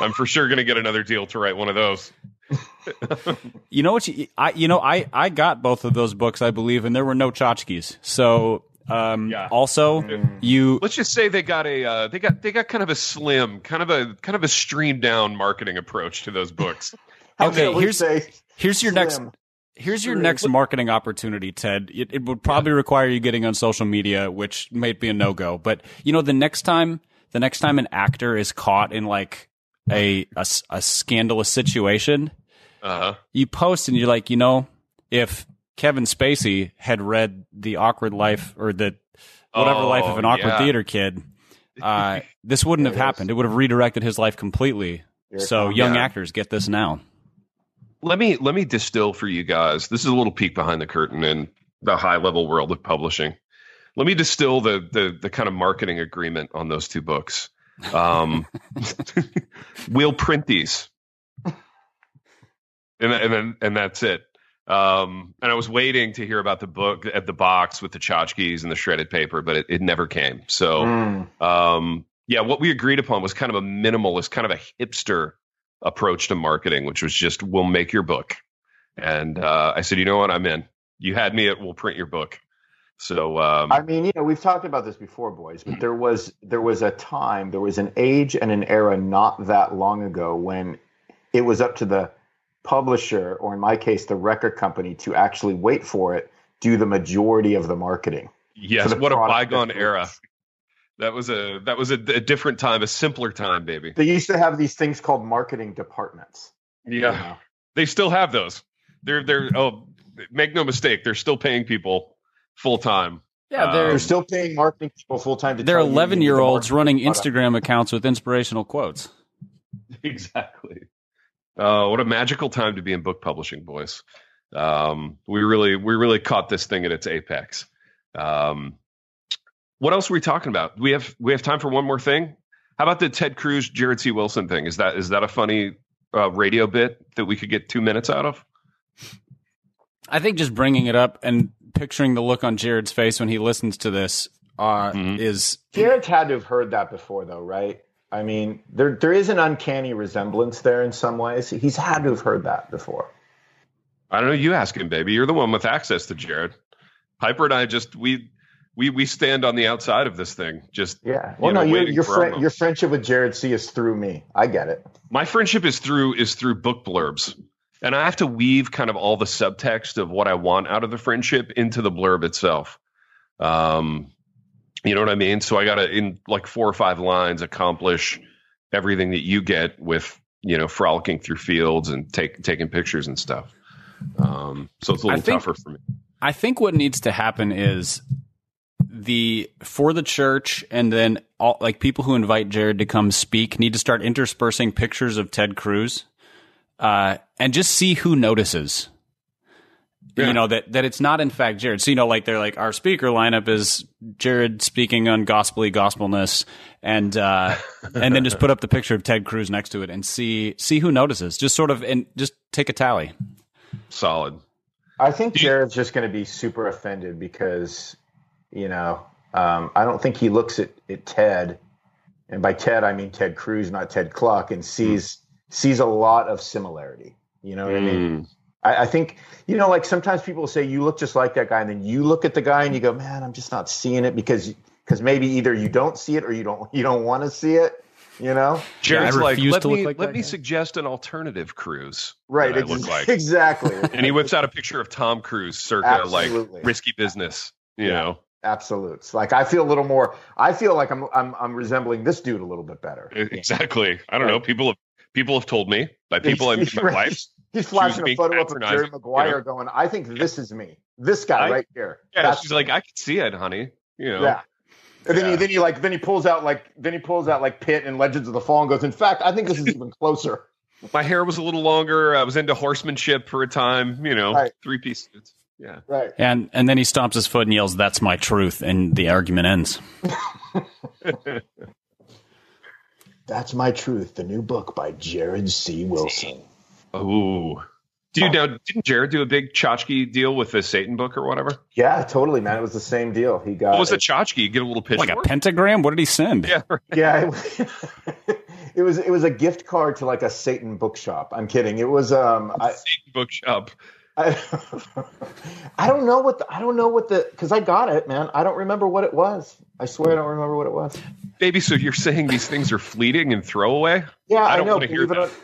I'm for sure going to get another deal to write one of those. You know what? You, I you know I I got both of those books, I believe, and there were no tchotchkes. So um, Yeah. also you Let's just say they got a uh, they got they got kind of a slim, kind of a kind of a streamed down marketing approach to those books. [laughs] Okay, here's- say here's your next? Here's your next marketing opportunity, Ted. It, it would probably yeah. require you getting on social media, which might be a no go. But you know, the next time, the next time an actor is caught in like a a, a scandalous situation, uh-huh. you post and you're like, you know, if Kevin Spacey had read the awkward life or the whatever oh, life of an awkward yeah. theater kid, uh, [laughs] this wouldn't have happened. It would have redirected his life completely. so young yeah. actors get this now. Let me let me distill for you guys. This is a little peek behind the curtain in the high level world of publishing. Let me distill the the the kind of marketing agreement on those two books. Um, [laughs] [laughs] we'll print these, and and then and that's it. Um, and I was waiting to hear about the book at the box with the tchotchkes and the shredded paper, but it, it never came. So, mm. um, yeah, what we agreed upon was kind of a minimalist, kind of a hipster approach to marketing, which was just we'll make your book. And uh, I said, you know what, I'm in. You had me at we'll print your book. So um, I mean, you know, we've talked about this before, boys, but there was there was a time, there was an age and an era not that long ago when it was up to the publisher, or in my case, the record company, to actually wait for it, do the majority of the marketing. Yes, what a bygone era. That was a that was a, a, different time, a simpler time, baby. They used to have these things called marketing departments. Yeah, you know? they still have those. They're they're oh, make no mistake, they're still paying people full time. Yeah, they're, um, they're still paying marketing people full time. They're eleven year olds running Instagram accounts with inspirational quotes. [laughs] Exactly. Uh, what a magical time to be in book publishing, boys. Um, we really we really caught this thing at its apex. Um, what else are we talking about? We have we have time for one more thing. How about the Ted Cruz Jared C. Wilson thing? Is that is that a funny uh, radio bit that we could get two minutes out of? I think just bringing it up and picturing the look on Jared's face when he listens to this uh, mm-hmm. is Jared's had to have heard that before, though, right? I mean, there there is an uncanny resemblance there in some ways. He's had to have heard that before. I don't know. You ask him, baby. You're the one with access to Jared. Piper and I just we we we stand on the outside of this thing. Just yeah. Well, you know, no, your your, fr- your friendship with Jared C is through me. I get it. My friendship is through is through book blurbs, and I have to weave kind of all the subtext of what I want out of the friendship into the blurb itself. Um, you know what I mean? So I got to in like four or five lines accomplish everything that you get with you know frolicking through fields and take, taking pictures and stuff. Um, so it's a little think, tougher for me. I think what needs to happen is the for the church and then all like people who invite Jared to come speak need to start interspersing pictures of Ted Cruz uh, and just see who notices. Yeah. You know that that it's not in fact Jared. So you know, like they're like our speaker lineup is Jared speaking on gospelly gospelness, and uh, and then just put up the picture of Ted Cruz next to it and see see who notices. Just sort of and just take a tally. Solid. I think Jared's just going to be super offended because you know um, I don't think he looks at, at Ted, and by Ted I mean Ted Cruz, not Ted Kluck, and sees mm. sees a lot of similarity. You know what mm. I mean? I, I, think you know, like sometimes people say you look just like that guy, and then you look at the guy and you go, "Man, I'm just not seeing it," because because maybe either you don't see it or you don't [laughs] you don't want to see it. You know, Jared's yeah, like, let me like let me guy. suggest an alternative cruise. Right, ex- like. [laughs] exactly. and he whips out a picture of Tom Cruise, circa Absolutely. like risky business. You yeah. know, absolutes. Like I feel a little more. I feel like I'm I'm I'm resembling this dude a little bit better. Exactly. I don't right. know. People have people have told me by people I mean, [laughs] my right. Wife. He's flashing a photo up of Jerry Maguire, you know? going, "I think this is me. This guy I, right here." Yeah, That's she's me. like, "I can see it, honey." You know. Yeah. And then yeah. he then he like then he pulls out like then he pulls out like Pitt and Legends of the Fall and goes, "In fact, I think this is even [laughs] closer." My hair was a little longer. I was into horsemanship for a time. You know, right. three piece suits. Yeah. Right. And and then he stomps his foot and yells, "That's my truth," and the argument ends. [laughs] That's my truth. The new book by Jared C. [laughs] Wilson. Oh, dude! Now, didn't Jared do a big tchotchke deal with the Satan book or whatever? Yeah, totally, man. It was the same deal. He got. What was a tchotchke? Get a little pitch. Like a pentagram? What did he send? Yeah, [laughs] yeah. It, [laughs] it, was it was a gift card to like a Satan bookshop. I'm kidding. It was um I, Satan bookshop. I, [laughs] I don't know what the, I don't know what the because I got it, man. I don't remember what it was. I swear I don't remember what it was. Baby, so you're saying these things are fleeting and throwaway? Yeah, I, I know.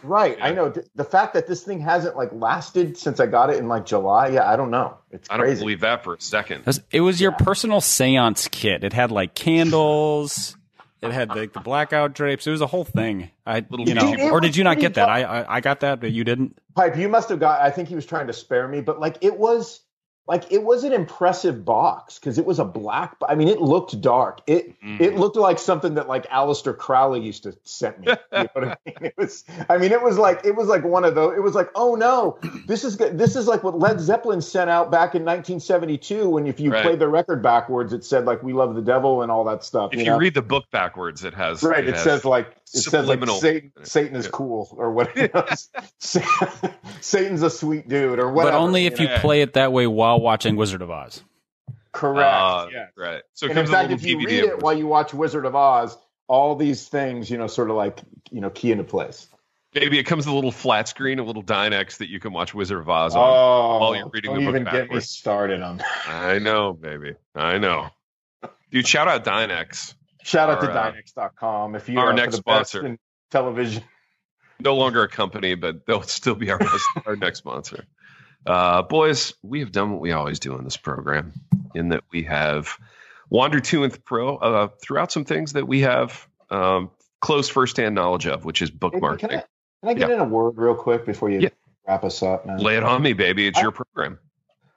right. Yeah. I know. The fact that this thing hasn't like lasted since I got it in like July. Yeah, I don't know. It's crazy. I don't believe that for a second. It was your yeah. personal seance kit. It had like candles. It had like the blackout drapes. It was a whole thing. I, Little you know, or did you not get that? I, I, I got that, but you didn't. Pipe, you must have got. I think he was trying to spare me, but like it was like it was an impressive box because it was a black. I mean, it looked dark. It mm. it looked like something that like Aleister Crowley used to send me. You know what I mean? [laughs] It was. I mean, it was like it was like one of those. It was like, oh no, this is this is like what Led Zeppelin sent out back in 1972. When if you right. played the record backwards, it said like "We love the devil" and all that stuff. If you, you read the book backwards, it has right. It, it has says like it says like Satan, [laughs] Satan is cool or what? [laughs] Satan's a sweet dude or whatever. But only if you, play it that way while watching Wizard of Oz. Correct. Uh, yes. Right. So and in fact, if you DVD read it while you watch Wizard of Oz, all these things, you know, sort of like you know, key into place. Maybe it comes with a little flat screen, a little Dynex that you can watch Wizard of Oz on oh, while you're reading the book. Don't even backwards. get me started on that. I know, baby. I know. Dude, shout out Dynex. Shout out our, to uh, Dynex.com. If you our next sponsor television. No longer a company, but they'll still be our, our next sponsor. Uh, boys, we have done what we always do in this program, in that we have wandered to and pro uh, throughout some things that we have um, close firsthand knowledge of, which is bookmarking. Can I, can I get yeah. in a word real quick before you yeah. wrap us up? Man? Lay it on me, baby. It's I, your program.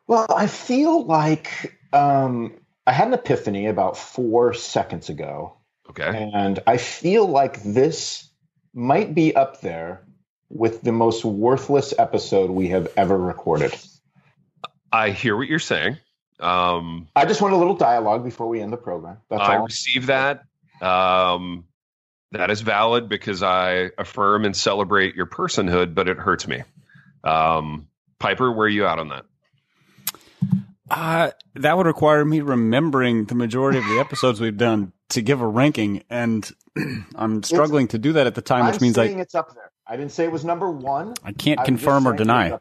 Well, I feel like um, I had an epiphany about four seconds ago. Okay. And I feel like this might be up there with the most worthless episode we have ever recorded. I hear what you're saying. Um, I just want a little dialogue before we end the program. That's I all. receive that. Um, that is valid because I affirm and celebrate your personhood, but it hurts me. Um, Piper, where are you out on that? Uh, that would require me remembering the majority of the episodes we've done to give a ranking, and [clears throat] I'm struggling it's, to do that at the time, which I'm means I. it's up there. I didn't say it was number one. I can't I'm confirm or deny.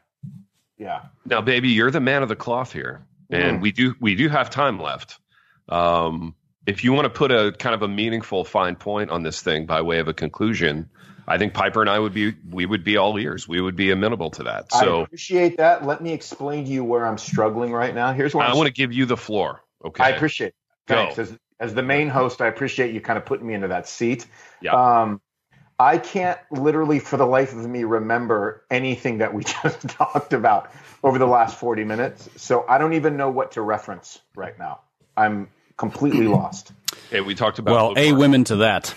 Yeah. Now, baby, you're the man of the cloth here, and mm. we do we do have time left. Um, if you want to put a kind of a meaningful fine point on this thing by way of a conclusion, I think Piper and I would be we would be all ears. We would be amenable to that. So I appreciate that. Let me explain to you where I'm struggling right now. Here's where I I'm want to give you the floor. Okay. I appreciate it. Thanks. As, as, the main host, I appreciate you kind of putting me into that seat. Yeah. Um, I can't literally for the life of me remember anything that we [laughs] just talked about over the last 40 minutes. So I don't even know what to reference right now. I'm completely lost. Hey, we talked about well, a women to that.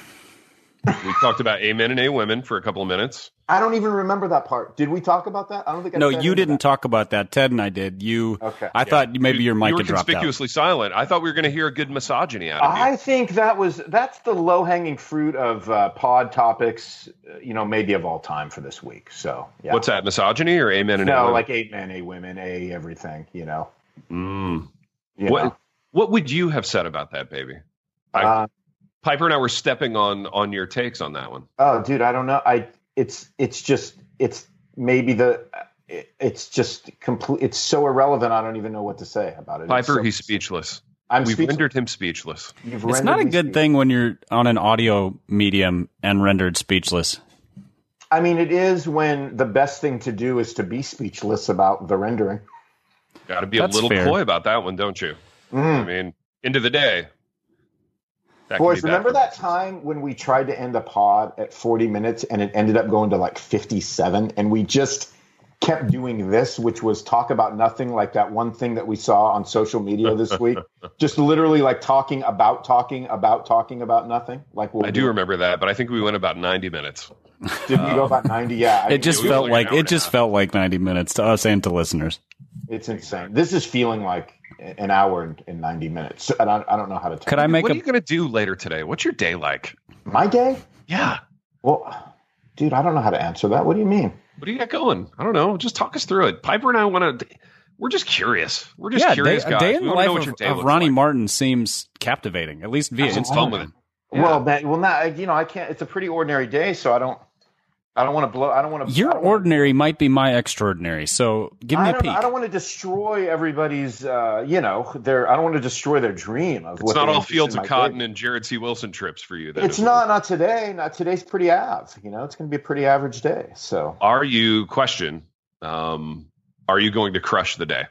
We talked about a men and a women for a couple of minutes. I don't even remember that part. Did we talk about that? I don't think. I no, you didn't that. talk about that. Ted and I did. You. Okay. I yeah. thought maybe your mic you were had dropped conspicuously silent. I thought we were going to hear a good misogyny out of you. I think that was that's the low hanging fruit of uh, pod topics. Uh, you know, maybe of all time for this week. So yeah. What's that? Misogyny or amen and no, a like eight men, a women, a everything. You know. Mm. You what know? What would you have said about that, baby? I, uh, Piper and I were stepping on on your takes on that one. Oh, dude, I don't know. I it's it's just it's maybe the it's just complete. It's so irrelevant. I don't even know what to say about it. Piper, so, he's speechless. I'm We've speechless. rendered him speechless. You've it's not a good speechless. thing when you're on an audio medium and rendered speechless. I mean, it is when the best thing to do is to be speechless about the rendering. Got to be That's a little fair. coy about that one, don't you? Mm. I mean, end of the day. That can Boys, remember that time when we tried to end a pod at 40 minutes and it ended up going to like 57 and we just kept doing this, which was talk about nothing, like that one thing that we saw on social media this [laughs] week. just literally like talking about talking about talking about nothing. Like we'll I do remember that, but I think we went about 90 minutes. Did we go about 90? Yeah. I It just it felt like like it just half. felt like 90 minutes to us and to listeners. It's insane. This is feeling like an hour and, and 90 minutes. And I, I don't know how to tell Could I make what a are you going to do later today? What's your day like? My day? Yeah. Well, dude, I don't know how to answer that. What do you mean? What do you got going? I don't know. Just talk us through it. Piper and I want to. We're just curious. We're just yeah, curious day, guys. a day we in the want know life what your of, day of looks Ronnie like. Martin seems captivating, at least via Have some Instagram. fun with it. Yeah. Well, man, well, not you know, I can't. It's a pretty ordinary day, so I don't. I don't want to blow. I don't want to. Your ordinary wanna, might be my extraordinary. So give me a peek. I don't want to destroy everybody's. Uh, you know, their. I don't want to destroy their dream of. It's not all fields of cotton and Jared C. Wilson trips for you. It's not. Not today. Not today's pretty av. You know, it's going to be a pretty average day. So, are you question? Um, are you going to crush the day?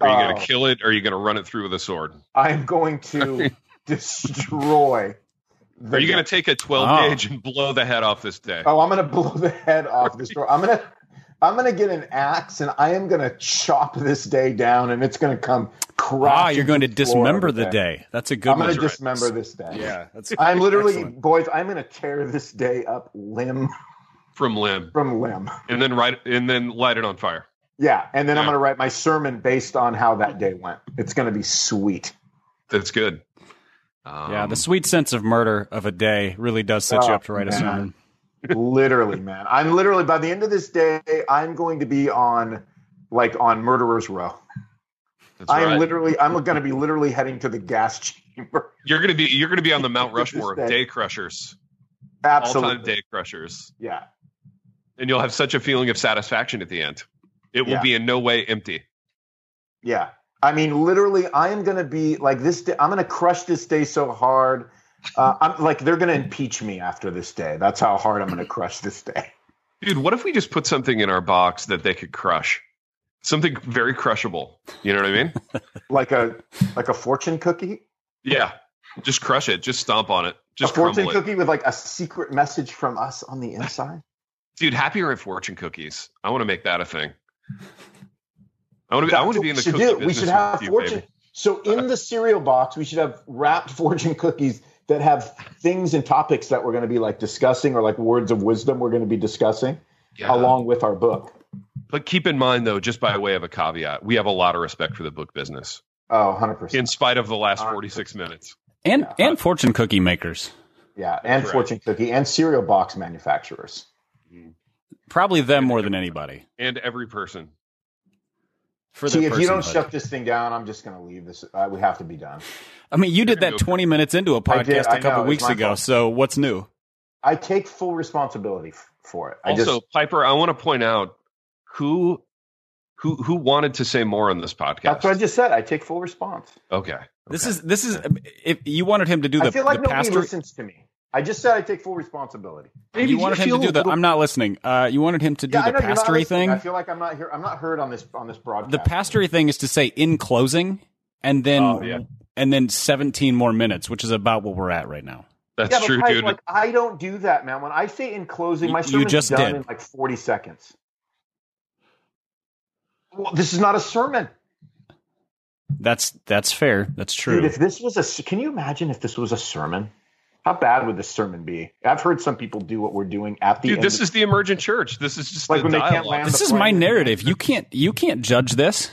Are you uh, going to kill it? or Are you going to run it through with a sword? I'm going to [laughs] destroy are you going to take a 12 oh. gauge and blow the head off this day? Oh, I'm going [laughs] to blow the head off this door. I'm going to I'm going to get an axe and I am going to chop this day down and it's going to come Ah, you're going to dismember the day. day. That's a good I'm going to dismember this day. Yeah. That's [laughs] I'm literally, excellent. boys, I'm going to tear this day up limb from limb. From limb. And then write and then light it on fire. Yeah, and then yeah. I'm going to write my sermon based on how that day went. It's going to be sweet. That's good. Um, yeah, the sweet sense of murder of a day really does set oh, you up to write man. a sermon. literally, man. I'm literally by the end of this day, I'm going to be on like on murderer's row. That's I am right. literally I'm going to be literally heading to the gas chamber. You're going to be you're going to be on the Mount [laughs] Rushmore of day. day crushers. Absolutely. All-time day crushers. Yeah. And you'll have such a feeling of satisfaction at the end. It will yeah. be in no way empty. Yeah. I mean, literally, I am going to be like this. Day, I'm going to crush this day so hard. Uh, I'm like they're going to impeach me after this day. That's how hard I'm going to crush this day. Dude, what if we just put something in our box that they could crush? Something very crushable. You know what I mean? [laughs] like a like a fortune cookie. Yeah, just crush it. Just stomp on it. Just a fortune cookie it. with like a secret message from us on the inside. Dude, happier at fortune cookies. I want to make that a thing. I want to be. I want to be in the cookie do. business. We should have you, fortune. Baby. So in the cereal box, we should have wrapped [laughs] fortune cookies that have things and topics that we're going to be like discussing, or like words of wisdom we're going to be discussing, yeah. along with our book. But keep in mind, though, just by way of a caveat, we have a lot of respect for the book business. Oh, 100%. In spite of the last 46 minutes. And yeah. and fortune cookie makers. Yeah, and right. fortune cookie and cereal box manufacturers. Probably them more than anybody. And every person for See, if you don't shut this thing down, I'm just going to leave this. Uh, we have to be done. I mean, you did that 20 minutes into a podcast a couple weeks ago. Fault. So what's new? I take full responsibility f- for it. I also, just, Piper, I want to point out who who who wanted to say more on this podcast. That's what I just said. I take full response. Okay. okay. This is this is if you wanted him to do the. I feel like the nobody pastor, listens to me. I just said I take full responsibility. Maybe you wanted him to do the. I'm not listening. Uh, you wanted him to do yeah, the pastory thing. I feel like I'm not here. I'm not heard on this on this broadcast. The pastory thing is to say in closing, and then oh, yeah. and then 17 more minutes, which is about what we're at right now. That's yeah, true, dude. Like I don't do that, man. When I say in closing, my sermon's you just done did. in like 40 seconds. Well, this is not a sermon. That's that's fair. That's true. Dude, if this was a, can you imagine if this was a sermon? How bad would this sermon be? I've heard some people do what we're doing at the Dude, this is the emergent church. This is just like when dialogue. they can't land. This is my narrative. You can't you can't judge this.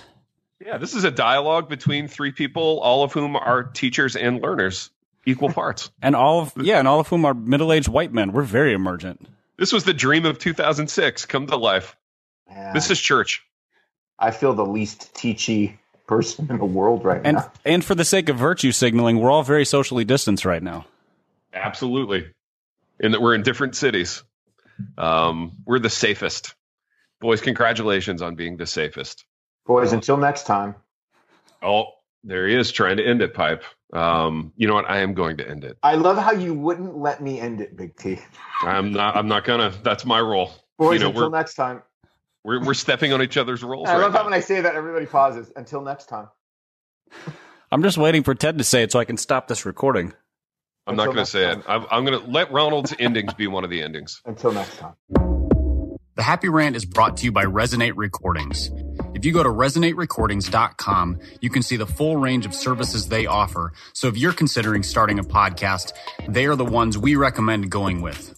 Yeah, this is a dialogue between three people, all of whom are teachers and learners, equal [laughs] parts. and all of yeah, and all of whom are middle-aged white men. We're very emergent. This was the dream of 2006 come to life. Yeah. This is church. I feel the least teachy person in the world right and, now. And for the sake of virtue signaling, we're all very socially distanced right now. Absolutely. And that we're in different cities. Um, we're the safest. Boys, congratulations on being the safest. Boys, until next time. Oh, there he is trying to end it, Pipe. Um, you know what? I am going to end it. I love how you wouldn't let me end it, Big T. I'm not. I'm not gonna. That's my role. Boys, you know, until next time. We're we're stepping on each other's roles. I right love now. how when I say that, everybody pauses. Until next time. I'm just waiting for Ted to say it so I can stop this recording. I'm not going to say time. it. I'm, I'm going to let Ronald's endings be one of the endings. [laughs] Until next time. The Happy Rant is brought to you by Resonate Recordings. If you go to resonaterecordings.com, you can see the full range of services they offer. So if you're considering starting a podcast, they are the ones we recommend going with.